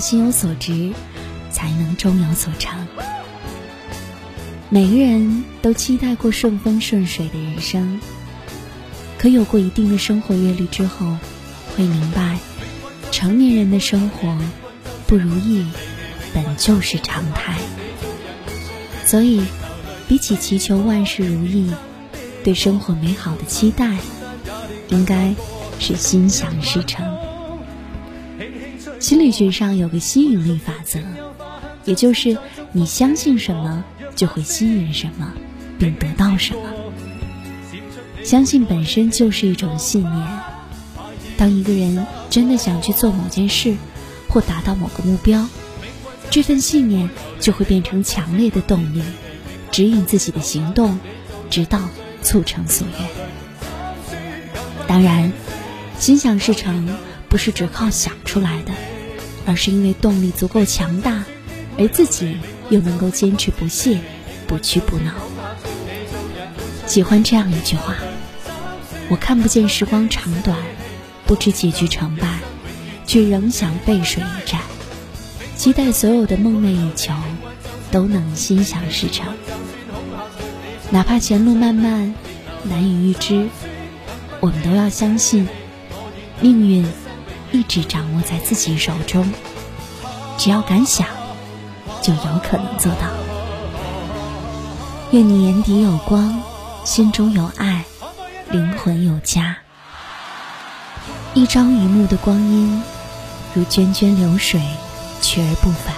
心有所值，才能终有所成。每个人都期待过顺风顺水的人生，可有过一定的生活阅历之后，会明白，成年人的生活不如意本就是常态。所以，比起祈求万事如意，对生活美好的期待，应该是心想事成。心理学上有个吸引力法则，也就是你相信什么。就会吸引什么，并得到什么。相信本身就是一种信念。当一个人真的想去做某件事，或达到某个目标，这份信念就会变成强烈的动力，指引自己的行动，直到促成所愿。当然，心想事成不是只靠想出来的，而是因为动力足够强大，而自己。又能够坚持不懈，不屈不挠。喜欢这样一句话：我看不见时光长短，不知结局成败，却仍想背水一战。期待所有的梦寐以求都能心想事成，哪怕前路漫漫，难以预知，我们都要相信，命运一直掌握在自己手中。只要敢想。就有可能做到。愿你眼底有光，心中有爱，灵魂有家。一朝一暮的光阴，如涓涓流水，去而不返；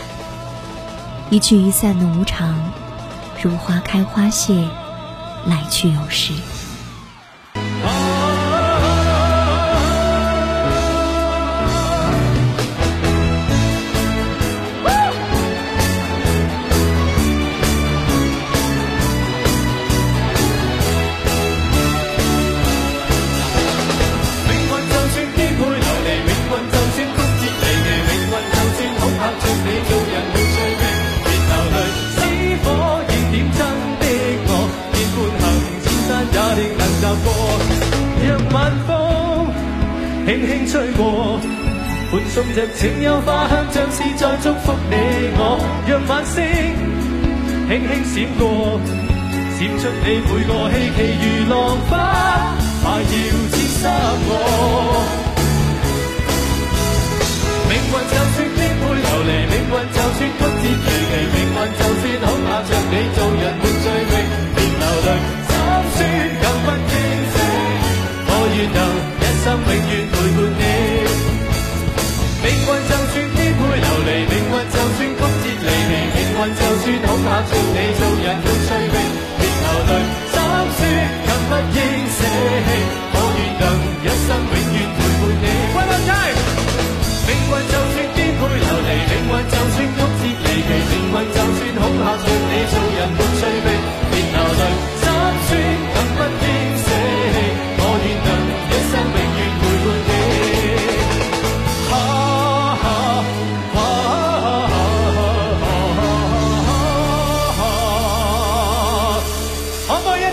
一去一散的无常，如花开花谢，来去有时。让晚风轻轻吹过，伴送着清幽花香，像是在祝福你我。让晚星轻轻闪过，闪出你每个希冀如浪花，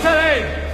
Jerusalem!